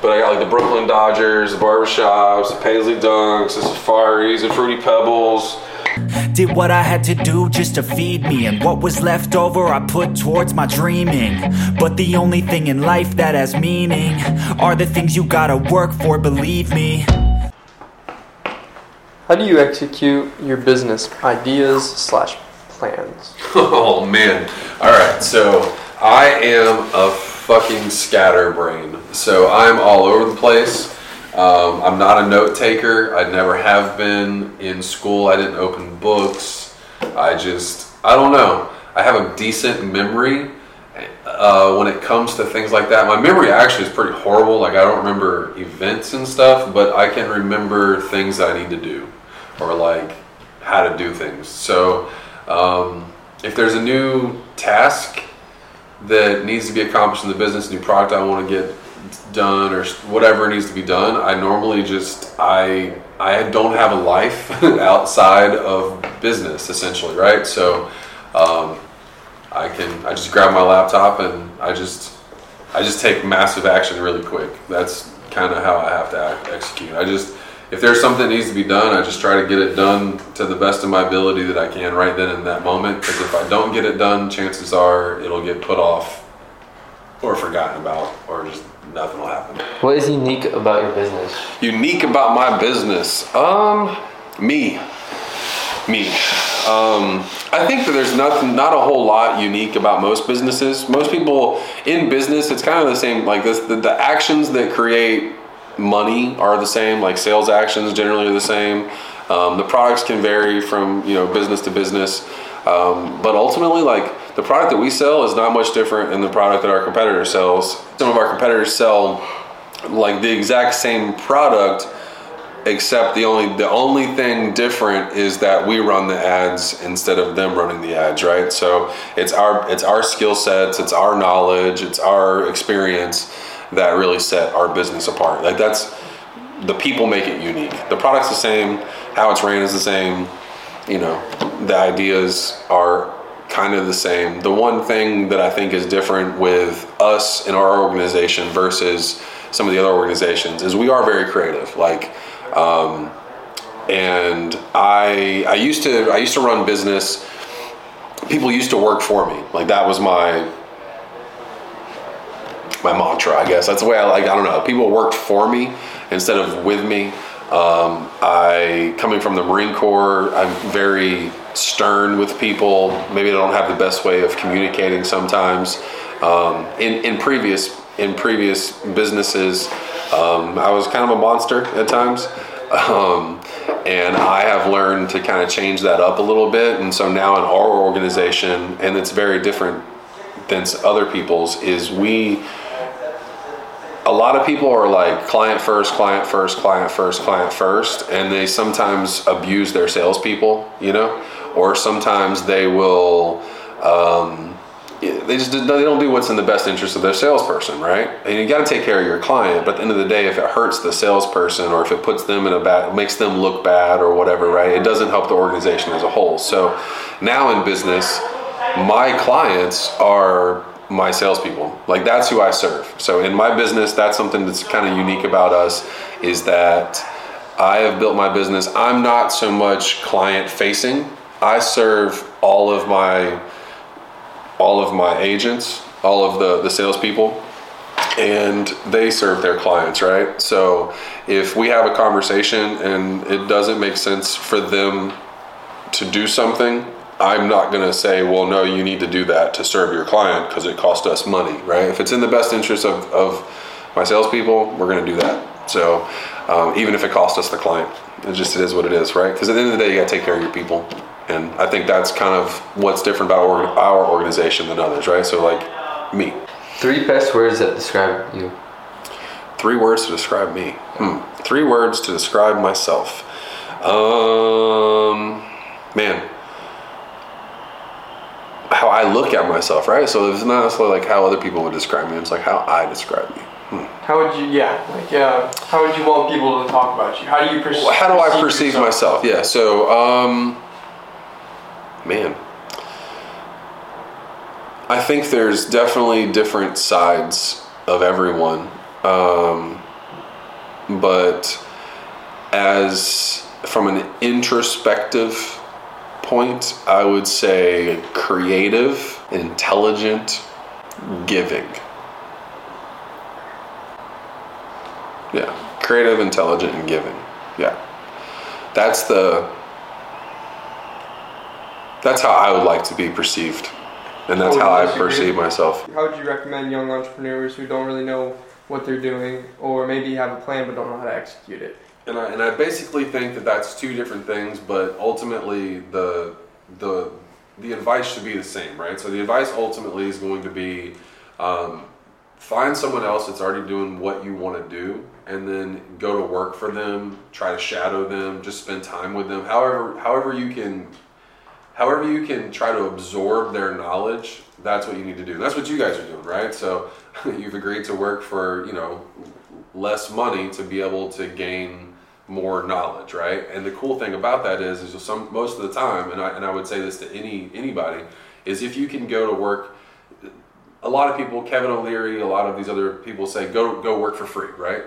But I got like the Brooklyn Dodgers, the barbershops, the Paisley Dunks, the Safaris, the Fruity Pebbles. Did what I had to do just to feed me, and what was left over I put towards my dreaming. But the only thing in life that has meaning are the things you gotta work for, believe me. How do you execute your business ideas slash plans? Oh man. All right. So I am a fucking scatterbrain. So I'm all over the place. Um, I'm not a note taker. I never have been in school. I didn't open books. I just, I don't know. I have a decent memory uh, when it comes to things like that. My memory actually is pretty horrible. Like I don't remember events and stuff, but I can remember things I need to do or like how to do things. So um, if there's a new task that needs to be accomplished in the business, new product I want to get done or whatever needs to be done, I normally just I I don't have a life outside of business essentially, right? So um, I can I just grab my laptop and I just I just take massive action really quick. That's kind of how I have to act, execute. I just if there's something that needs to be done, I just try to get it done to the best of my ability that I can right then in that moment. Because if I don't get it done, chances are it'll get put off or forgotten about, or just nothing will happen. What is unique about your business? Unique about my business, um, me, me. Um, I think that there's nothing, not a whole lot unique about most businesses. Most people in business, it's kind of the same. Like this, the, the actions that create money are the same. Like sales actions generally are the same. Um, the products can vary from you know business to business, um, but ultimately, like the product that we sell is not much different than the product that our competitor sells. Some of our competitors sell like the exact same product, except the only the only thing different is that we run the ads instead of them running the ads, right? So it's our it's our skill sets, it's our knowledge, it's our experience that really set our business apart. Like that's the people make it unique. The product's the same, how it's ran is the same. You know, the ideas are kind of the same. The one thing that I think is different with us and our organization versus some of the other organizations is we are very creative. Like, um, and I I used to I used to run business. People used to work for me. Like that was my my mantra, I guess. That's the way I like. I don't know. People worked for me instead of with me. Um, I coming from the Marine Corps, I'm very stern with people. Maybe I don't have the best way of communicating sometimes. Um, in in previous in previous businesses, um, I was kind of a monster at times. Um, and I have learned to kind of change that up a little bit. And so now in our organization, and it's very different than other people's, is we a lot of people are like client first, client first, client first, client first, and they sometimes abuse their salespeople, you know, or sometimes they will. Um, they just they don't do what's in the best interest of their salesperson, right? And you got to take care of your client. But at the end of the day, if it hurts the salesperson or if it puts them in a bad, makes them look bad or whatever, right? It doesn't help the organization as a whole. So now in business, my clients are my salespeople. Like that's who I serve. So in my business, that's something that's kind of unique about us is that I have built my business. I'm not so much client facing. I serve all of my all of my agents, all of the the salespeople, and they serve their clients, right? So if we have a conversation and it doesn't make sense for them to do something, I'm not going to say, well, no, you need to do that to serve your client because it cost us money, right? If it's in the best interest of, of my salespeople, we're going to do that. So um, even if it costs us the client, it just it is what it is, right? Because at the end of the day, you got to take care of your people, and I think that's kind of what's different about our, our organization than others, right? So like me. Three best words that describe you. Three words to describe me. Hmm. Three words to describe myself. Um, man, how I look at myself, right? So it's not necessarily like how other people would describe me. It's like how I describe me. Hmm. How would you, yeah, like, uh, how would you want people to talk about you? How do you perceive? Well, how do I perceive myself? Yeah. So, um, man, I think there's definitely different sides of everyone. Um, but as from an introspective point, I would say creative, intelligent, giving. Yeah, creative, intelligent, and giving. Yeah, that's the. That's how I would like to be perceived, and that's how I yes, you do. perceive myself. How would you recommend young entrepreneurs who don't really know what they're doing, or maybe have a plan but don't know how to execute it? And I, and I basically think that that's two different things, but ultimately the the the advice should be the same, right? So the advice ultimately is going to be um, find someone else that's already doing what you want to do, and then go to work for them, try to shadow them, just spend time with them. However, however you can, however you can try to absorb their knowledge. That's what you need to do. And that's what you guys are doing, right? So you've agreed to work for you know less money to be able to gain more knowledge, right? And the cool thing about that is, is some most of the time, and I and I would say this to any anybody, is if you can go to work. A lot of people, Kevin O'Leary, a lot of these other people say, go go work for free, right?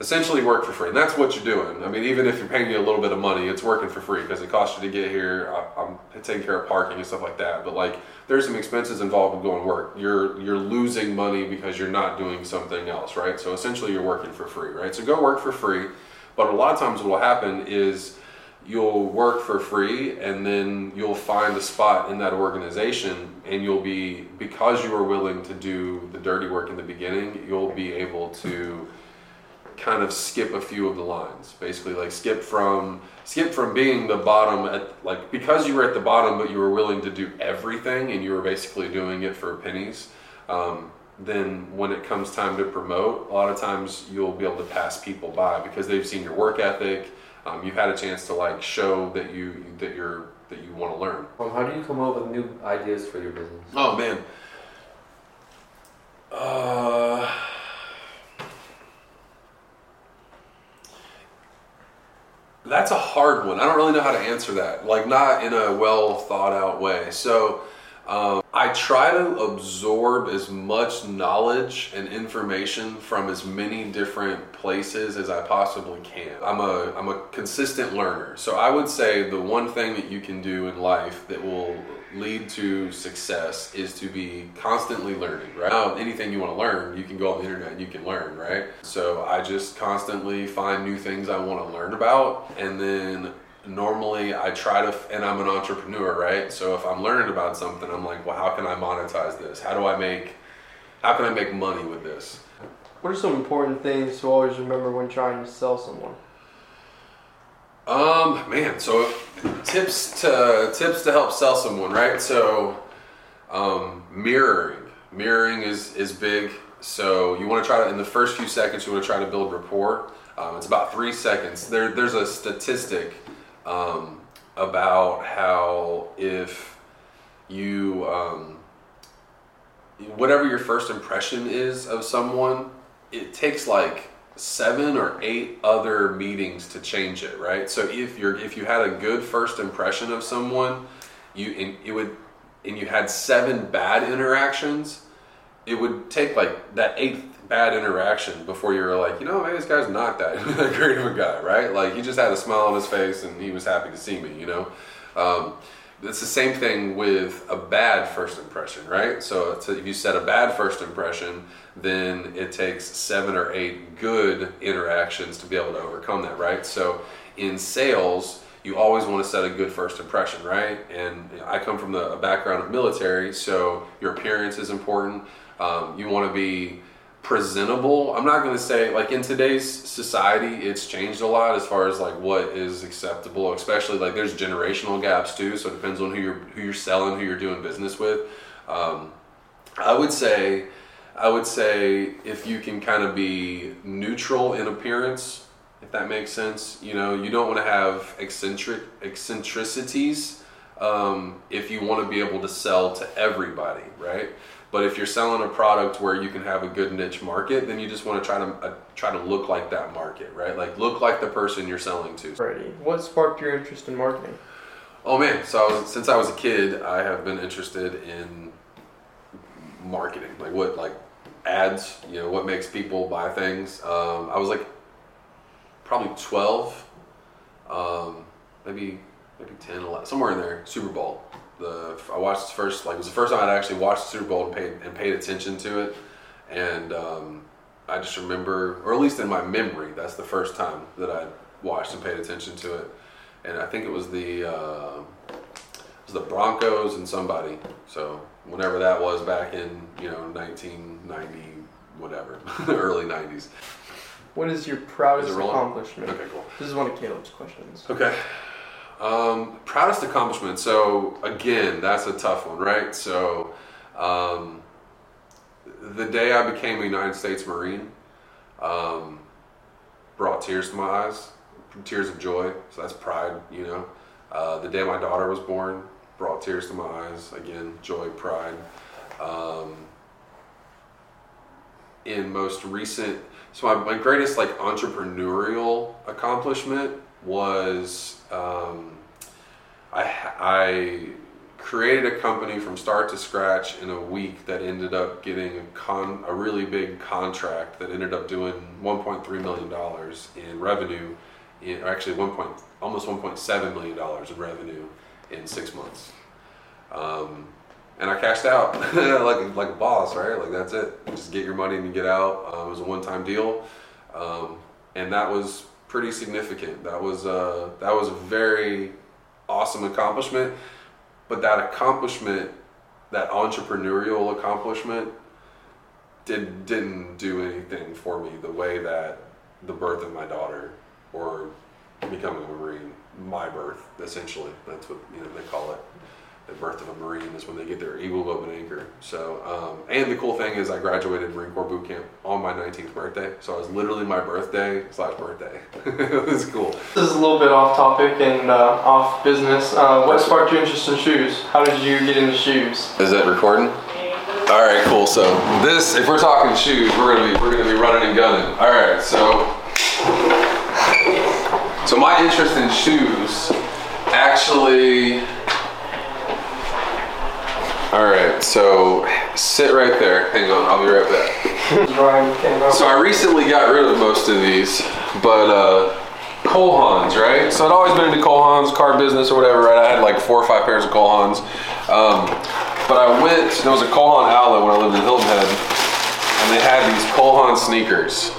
Essentially, work for free, and that's what you're doing. I mean, even if you're paying you a little bit of money, it's working for free because it costs you to get here. I, I'm taking care of parking and stuff like that. But like, there's some expenses involved with going to work. You're you're losing money because you're not doing something else, right? So essentially, you're working for free, right? So go work for free. But a lot of times, what will happen is you'll work for free, and then you'll find a spot in that organization, and you'll be because you were willing to do the dirty work in the beginning. You'll be able to kind of skip a few of the lines basically like skip from skip from being the bottom at like because you were at the bottom but you were willing to do everything and you were basically doing it for pennies um, then when it comes time to promote a lot of times you'll be able to pass people by because they've seen your work ethic um, you've had a chance to like show that you that you're that you want to learn Um, how do you come up with new ideas for your business? Oh man. Uh, that's a hard one. I don't really know how to answer that. Like not in a well thought out way. So um, I try to absorb as much knowledge and information from as many different places as I possibly can. I'm a I'm a consistent learner. So I would say the one thing that you can do in life that will lead to success is to be constantly learning, right? Now, anything you want to learn, you can go on the internet and you can learn, right? So I just constantly find new things I want to learn about and then normally I try to and I'm an entrepreneur, right? So if I'm learning about something, I'm like, well, how can I monetize this? How do I make how can I make money with this? What are some important things to always remember when trying to sell someone? Um, man, so tips to tips to help sell someone, right? So, um, mirroring, mirroring is is big. So you want to try to in the first few seconds you want to try to build rapport. Um, it's about three seconds. There, there's a statistic um, about how if you um, whatever your first impression is of someone, it takes like seven or eight other meetings to change it, right? So if you're if you had a good first impression of someone, you and it would and you had seven bad interactions, it would take like that eighth bad interaction before you were like, you know, maybe this guy's not that great of a guy, right? Like he just had a smile on his face and he was happy to see me, you know. Um, it's the same thing with a bad first impression, right? So, if you set a bad first impression, then it takes seven or eight good interactions to be able to overcome that, right? So in sales, you always want to set a good first impression, right? And I come from the a background of military, so your appearance is important. Um, you want to be presentable. I'm not going to say like in today's society, it's changed a lot as far as like what is acceptable. Especially like there's generational gaps too, so it depends on who you're who you're selling, who you're doing business with. Um, I would say, I would say if you can kind of be neutral in appearance, if that makes sense. You know, you don't want to have eccentric eccentricities um, if you want to be able to sell to everybody, right? But if you're selling a product where you can have a good niche market, then you just want to try to uh, try to look like that market, right? Like look like the person you're selling to. Already. What sparked your interest in marketing? Oh man, so I was, since I was a kid, I have been interested in marketing, like what like ads, you know, what makes people buy things. Um, I was like probably 12, um, maybe maybe 10, 11, somewhere in there. Super Bowl. The I watched the first like it was the first time I'd actually watched the Super Bowl and paid and paid attention to it, and um, I just remember, or at least in my memory, that's the first time that I watched and paid attention to it, and I think it was the uh, it was the Broncos and somebody. So whenever that was back in you know 1990 whatever early 90s. What is your proudest Is accomplishment? Okay, cool. This is one of Caleb's questions. Okay. Um, proudest accomplishment. So again, that's a tough one, right? So um, the day I became a United States Marine um, brought tears to my eyes, tears of joy. So that's pride, you know. Uh, the day my daughter was born brought tears to my eyes. Again, joy, pride. Um, in most recent so my, my greatest like entrepreneurial accomplishment was um, I, I created a company from start to scratch in a week that ended up getting a con a really big contract that ended up doing 1.3 million dollars in revenue in actually 1. Point, almost 1.7 million dollars in revenue in six months um, and I cashed out like like a boss, right? Like that's it. Just get your money and get out. Um, it was a one-time deal, um, and that was pretty significant. That was uh, that was a very awesome accomplishment. But that accomplishment, that entrepreneurial accomplishment, did didn't do anything for me the way that the birth of my daughter or becoming a marine, my birth, essentially. That's what you know they call it the birth of a Marine is when they get their Eagle Globe and Anchor. So, um, and the cool thing is I graduated Marine Corps boot camp on my 19th birthday. So it was literally my birthday slash birthday. it was cool. This is a little bit off topic and uh, off business. Uh, what sparked your interest in shoes? How did you get into shoes? Is that recording? All right, cool. So this, if we're talking shoes, we're gonna be we're gonna be running and gunning. All right, so so my interest in shoes actually. All right, so sit right there. Hang on, I'll be right back. So I recently got rid of most of these, but uh, Cole Haans, right? So I'd always been into Cole Haans, car business or whatever, right? I had like four or five pairs of Cole Haans. Um, but I went, there was a Cole outlet when I lived in Hilton Head, and they had these Cole sneakers,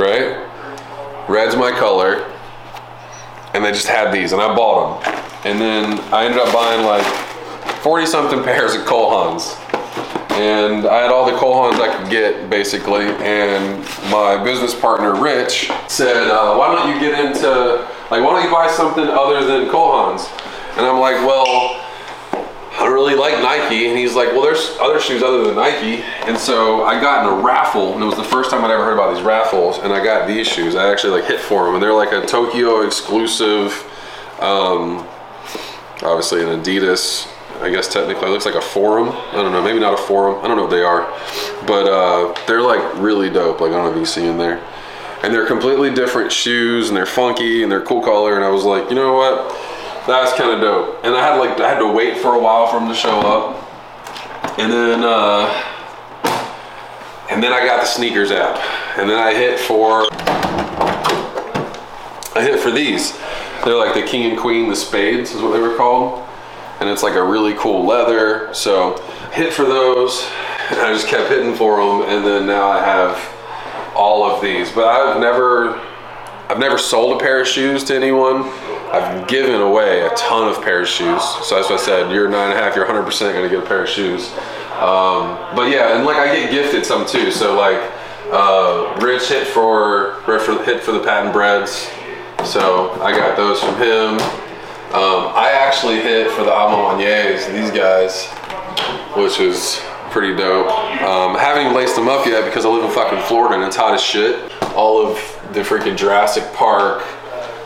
right? Red's my color, and they just had these, and I bought them. And then I ended up buying like 40 something pairs of Cole Haans and I had all the Cole Haans I could get basically. And my business partner Rich said, uh, "Why don't you get into like why don't you buy something other than Cole Haans?" And I'm like, "Well." I don't really like Nike, and he's like, "Well, there's other shoes other than Nike." And so I got in a raffle, and it was the first time I'd ever heard about these raffles. And I got these shoes. I actually like hit for them, and they're like a Tokyo exclusive. Um, obviously, an Adidas I guess technically it looks like a forum. I don't know, maybe not a forum. I don't know what they are, but uh, they're like really dope. Like I don't know if you see in there, and they're completely different shoes, and they're funky, and they're cool color. And I was like, you know what, that's kind of dope. And I had like I had to wait for a while for them to show up, and then uh, and then I got the SNKRS app, and then I hit for I hit for these. They're like the king and queen, the spades is what they were called and it's like a really cool leather. So hit for those, and I just kept hitting for them, and then now I have all of these. But I've never, I've never sold a pair of shoes to anyone. I've given away a ton of pair of shoes. So that's what I said. You're nine and a half. You're 100 percent gonna get a pair of shoes. Um, but yeah, and like I get gifted some too. So like uh, Rich hit for Rich hit for the patent Breds. So I got those from him. Um, I actually hit for the Almamaniers, these guys, which is pretty dope. Um, I haven't even laced them up yet because I live in fucking Florida and it's hot as shit. All of the freaking Jurassic Park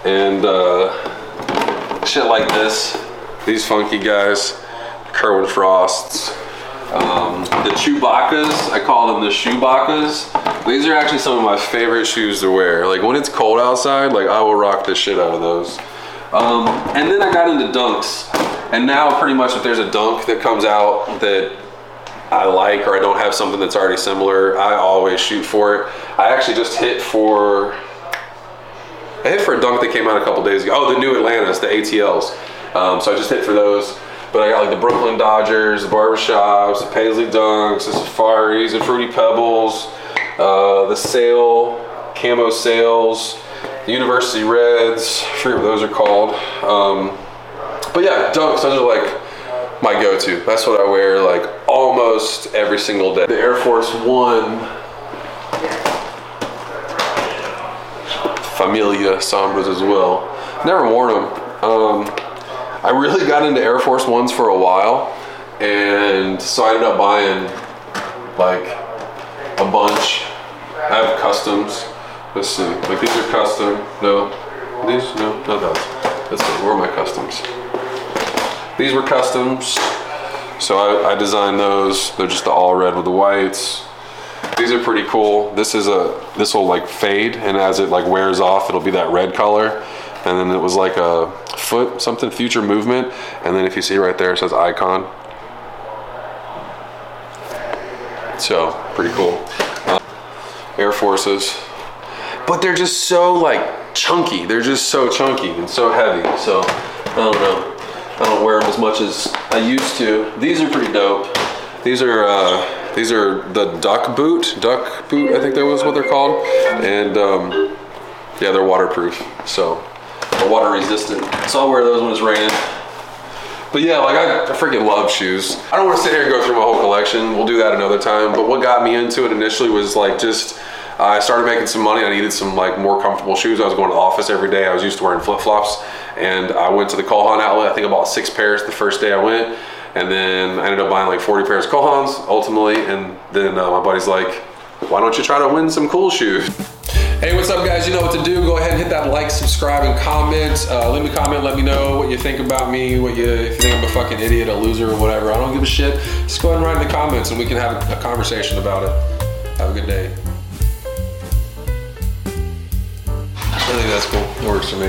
and uh, shit like this. These funky guys, Kerwin Frosts. Um, the Chewbacca's, I call them the Shoebacca's. These are actually some of my favorite shoes to wear. Like when it's cold outside, like I will rock the shit out of those. Um, and then I got into dunks. And now, pretty much, if there's a dunk that comes out that I like or I don't have something that's already similar, I always shoot for it. I actually just hit for I hit for a dunk that came out a couple days ago. Oh, the new Atlantis, the ATLs. Um, so I just hit for those. But I got like the Brooklyn Dodgers, the Barbershops, the Paisley Dunks, the Safaris, the Fruity Pebbles, uh, the Sale, Camo Sails, the University Reds. I forget what those are called. Um, but yeah, dunks, those are like my go-to. That's what I wear like almost every single day. The Air Force One Familia Sombras as well. Never worn them. Um, I really got into Air Force Ones for a while, and so I ended up buying like a bunch. I have customs. Let's see. Like these are custom. No, these no, no those. Let's see. Where are my customs? These were customs. So I, I designed those. They're just the all red with the whites. These are pretty cool. This is a this will like fade, and as it like wears off, it'll be that red color. And then it was like a foot something future movement, and then if you see right there, it says icon. So pretty cool. Uh, Air Forces, but they're just so like chunky. They're just so chunky and so heavy. So I don't know. I don't wear them as much as I used to. These are pretty dope. These are uh, these are the duck boot, duck boot. I think that was what they're called, and um, yeah, they're waterproof, so water resistant. So I'll wear those when it's raining. But yeah, like I, I freaking love shoes. I don't want to sit here and go through my whole collection. We'll do that another time. But what got me into it initially was like just I started making some money. I needed some like more comfortable shoes. I was going to the office every day. I was used to wearing flip flops, and I went to the Cole Haan outlet. I think I bought six pairs the first day I went, and then I ended up buying like 40 pairs of Cole Haans ultimately. And then uh, my buddy's like, "Why don't you try to win some cool shoes?" Hey, what's up, guys? You know what to do. Go ahead and hit that like, subscribe, and comment. Uh, leave me a comment. Let me know what you think about me. What you if you think I'm a fucking idiot, a loser, or whatever. I don't give a shit. Just go ahead and write in the comments, and we can have a, a conversation about it. Have a good day. Think that's cool. Works for me.